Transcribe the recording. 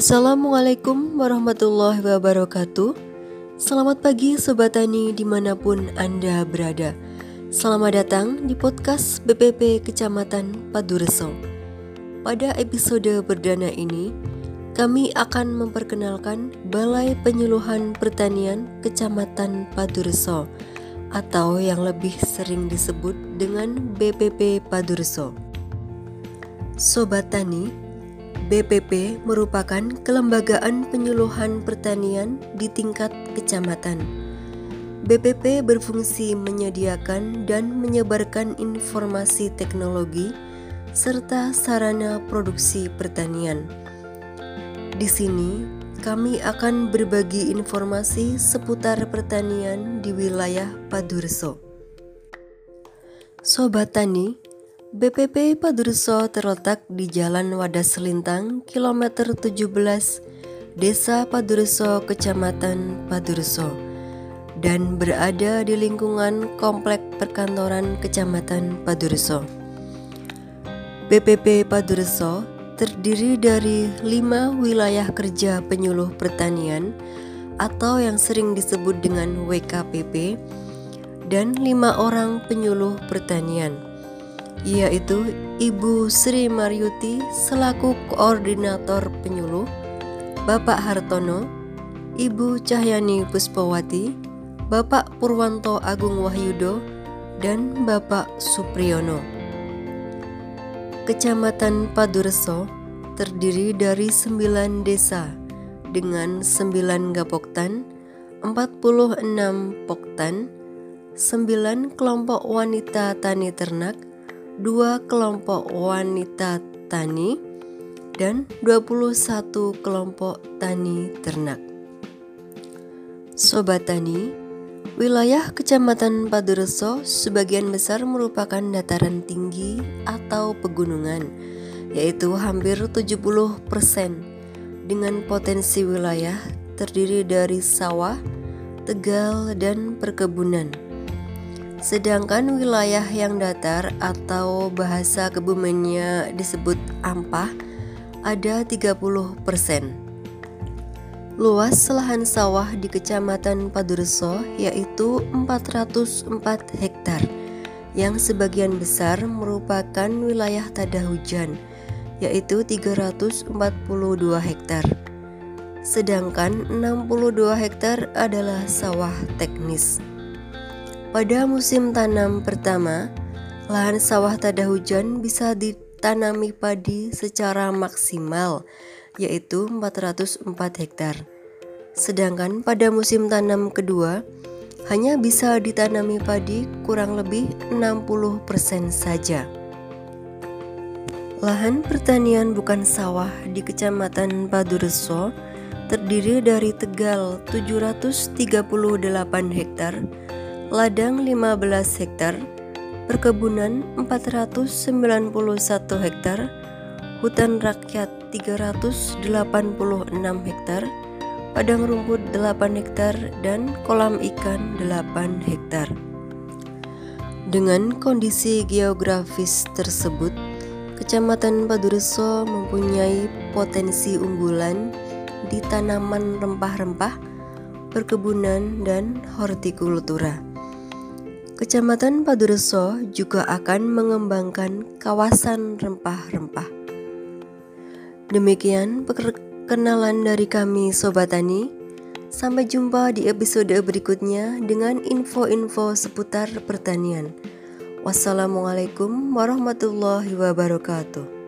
Assalamualaikum warahmatullahi wabarakatuh. Selamat pagi Sobat Tani di mana pun Anda berada. Selamat datang di podcast BPP Kecamatan Padureso. Pada episode perdana ini Kami akan memperkenalkan Balai Penyuluhan Pertanian Kecamatan Padureso Atau yang lebih sering disebut dengan BPP Padureso. Sobat Tani, BPP merupakan kelembagaan penyuluhan pertanian di tingkat kecamatan. BPP berfungsi menyediakan dan menyebarkan informasi teknologi serta sarana produksi pertanian. Di sini, kami akan berbagi informasi seputar pertanian di wilayah Padurso. Sobat Tani, BPP Padurso terletak di Jalan Wadas Selintang, kilometer 17, Desa Padurso, Kecamatan Padurso, dan berada di lingkungan Komplek Perkantoran Kecamatan Padurso. BPP Padurso terdiri dari lima wilayah kerja penyuluh pertanian atau yang sering disebut dengan WKPP dan lima orang penyuluh pertanian yaitu Ibu Sri Maryuti selaku koordinator penyuluh, Bapak Hartono, Ibu Cahyani Puspawati, Bapak Purwanto Agung Wahyudo, dan Bapak Supriyono. Kecamatan Padureso terdiri dari sembilan desa dengan sembilan gapoktan, 46 poktan, sembilan kelompok wanita tani ternak, dua kelompok wanita tani, dan 21 kelompok tani ternak. Sobat Tani, wilayah Kecamatan Padureso sebagian besar merupakan dataran tinggi atau pegunungan, yaitu hampir 70% dengan potensi wilayah terdiri dari sawah, tegal, dan perkebunan. Sedangkan wilayah yang datar atau bahasa kebumennya disebut ampah ada 30%. Luas lahan sawah di Kecamatan Padureso yaitu 404 hektar yang sebagian besar merupakan wilayah tada hujan yaitu 342 hektar. Sedangkan 62 hektar adalah sawah teknis. Pada musim tanam pertama, lahan sawah tada hujan bisa ditanami padi secara maksimal, yaitu 404 hektar. Sedangkan pada musim tanam kedua, hanya bisa ditanami padi kurang lebih 60% saja. Lahan pertanian bukan sawah di Kecamatan Padureso terdiri dari Tegal 738 hektar, ladang 15 hektar, perkebunan 491 hektar, hutan rakyat 386 hektar, padang rumput 8 hektar, dan kolam ikan 8 hektar. Dengan kondisi geografis tersebut, Kecamatan Padureso mempunyai potensi unggulan di tanaman rempah-rempah, perkebunan, dan hortikultura. Kecamatan Padureso juga akan mengembangkan kawasan rempah-rempah. Demikian perkenalan dari kami Sobat Tani. Sampai jumpa di episode berikutnya dengan info-info seputar pertanian. Wassalamualaikum warahmatullahi wabarakatuh.